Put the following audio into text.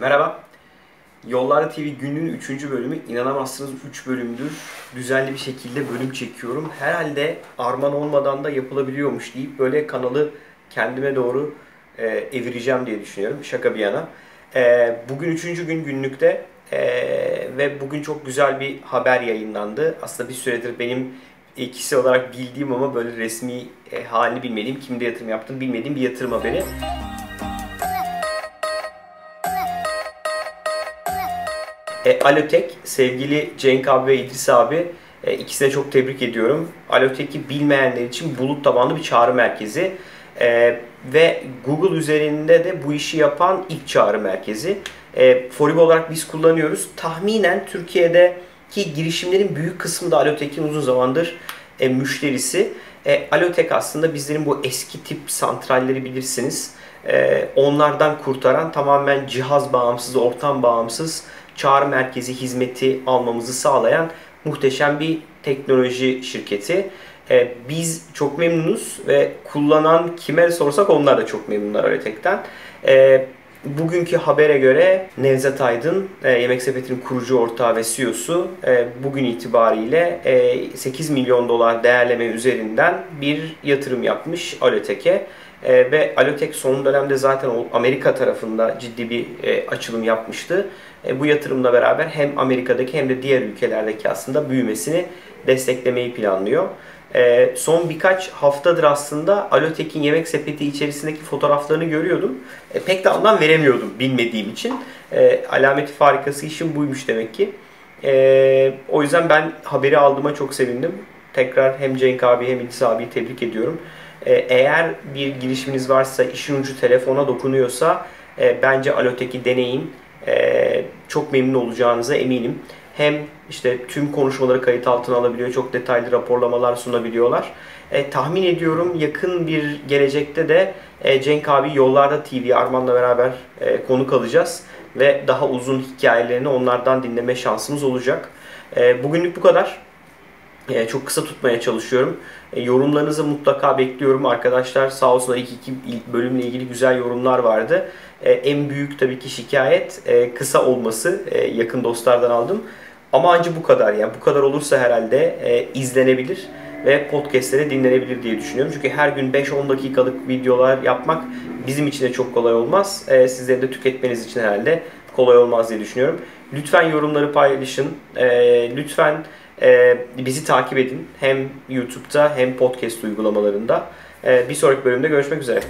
Merhaba. Yollarda TV günün 3. bölümü. İnanamazsınız 3 bölümdür. Düzenli bir şekilde bölüm çekiyorum. Herhalde arman olmadan da yapılabiliyormuş deyip böyle kanalı kendime doğru e, evireceğim diye düşünüyorum. Şaka bir yana. E, bugün 3. gün günlükte e, ve bugün çok güzel bir haber yayınlandı. Aslında bir süredir benim ikisi olarak bildiğim ama böyle resmi e, halini bilmediğim, kimde yatırım yaptım bilmediğim bir yatırım haberi. E, Alotek, sevgili Cenk abi ve İdris abi e, ikisine çok tebrik ediyorum. Alotek'i bilmeyenler için bulut tabanlı bir çağrı merkezi. E, ve Google üzerinde de bu işi yapan ilk çağrı merkezi. E, Forib olarak biz kullanıyoruz. Tahminen Türkiye'deki girişimlerin büyük kısmı da Alotek'in uzun zamandır e, müşterisi. E, Alotek aslında bizlerin bu eski tip santralleri bilirsiniz. E, onlardan kurtaran tamamen cihaz bağımsız, ortam bağımsız çağrı merkezi hizmeti almamızı sağlayan muhteşem bir teknoloji şirketi. Ee, biz çok memnunuz ve kullanan kime sorsak onlar da çok memnunlar Aletek'ten. Ee, bugünkü habere göre Nevzat Aydın, e, Yemek Sepeti'nin kurucu ortağı ve CEO'su e, bugün itibariyle e, 8 milyon dolar değerleme üzerinden bir yatırım yapmış Alotek'e. E, ve Alotek son dönemde zaten Amerika tarafında ciddi bir e, açılım yapmıştı. E, bu yatırımla beraber hem Amerika'daki hem de diğer ülkelerdeki aslında büyümesini desteklemeyi planlıyor. E, son birkaç haftadır aslında Alotek'in yemek sepeti içerisindeki fotoğraflarını görüyordum. E, pek de anlam veremiyordum bilmediğim için. E, alameti farikası işim buymuş demek ki. E, o yüzden ben haberi aldığıma çok sevindim. Tekrar hem Cenk abi hem İdris abiyi tebrik ediyorum. E, eğer bir girişiminiz varsa, işin ucu telefona dokunuyorsa e, bence Alotek'i deneyin e, çok memnun olacağınıza eminim. Hem işte tüm konuşmaları kayıt altına alabiliyor, çok detaylı raporlamalar sunabiliyorlar. E, tahmin ediyorum yakın bir gelecekte de e, Cenk abi Yollarda TV Arman'la beraber e, konuk alacağız. Ve daha uzun hikayelerini onlardan dinleme şansımız olacak. E, bugünlük bu kadar. E, çok kısa tutmaya çalışıyorum. E, yorumlarınızı mutlaka bekliyorum. Arkadaşlar sağ olsunlar ilk iki bölümle ilgili güzel yorumlar vardı. E, en büyük tabii ki şikayet kısa olması. Yakın dostlardan aldım. Ama ancak bu kadar. Yani bu kadar olursa herhalde izlenebilir ve podcastlere dinlenebilir diye düşünüyorum. Çünkü her gün 5-10 dakikalık videolar yapmak bizim için de çok kolay olmaz. Sizlerin de tüketmeniz için herhalde kolay olmaz diye düşünüyorum. Lütfen yorumları paylaşın. Lütfen e, bizi takip edin. Hem YouTube'da hem podcast uygulamalarında. E, bir sonraki bölümde görüşmek üzere.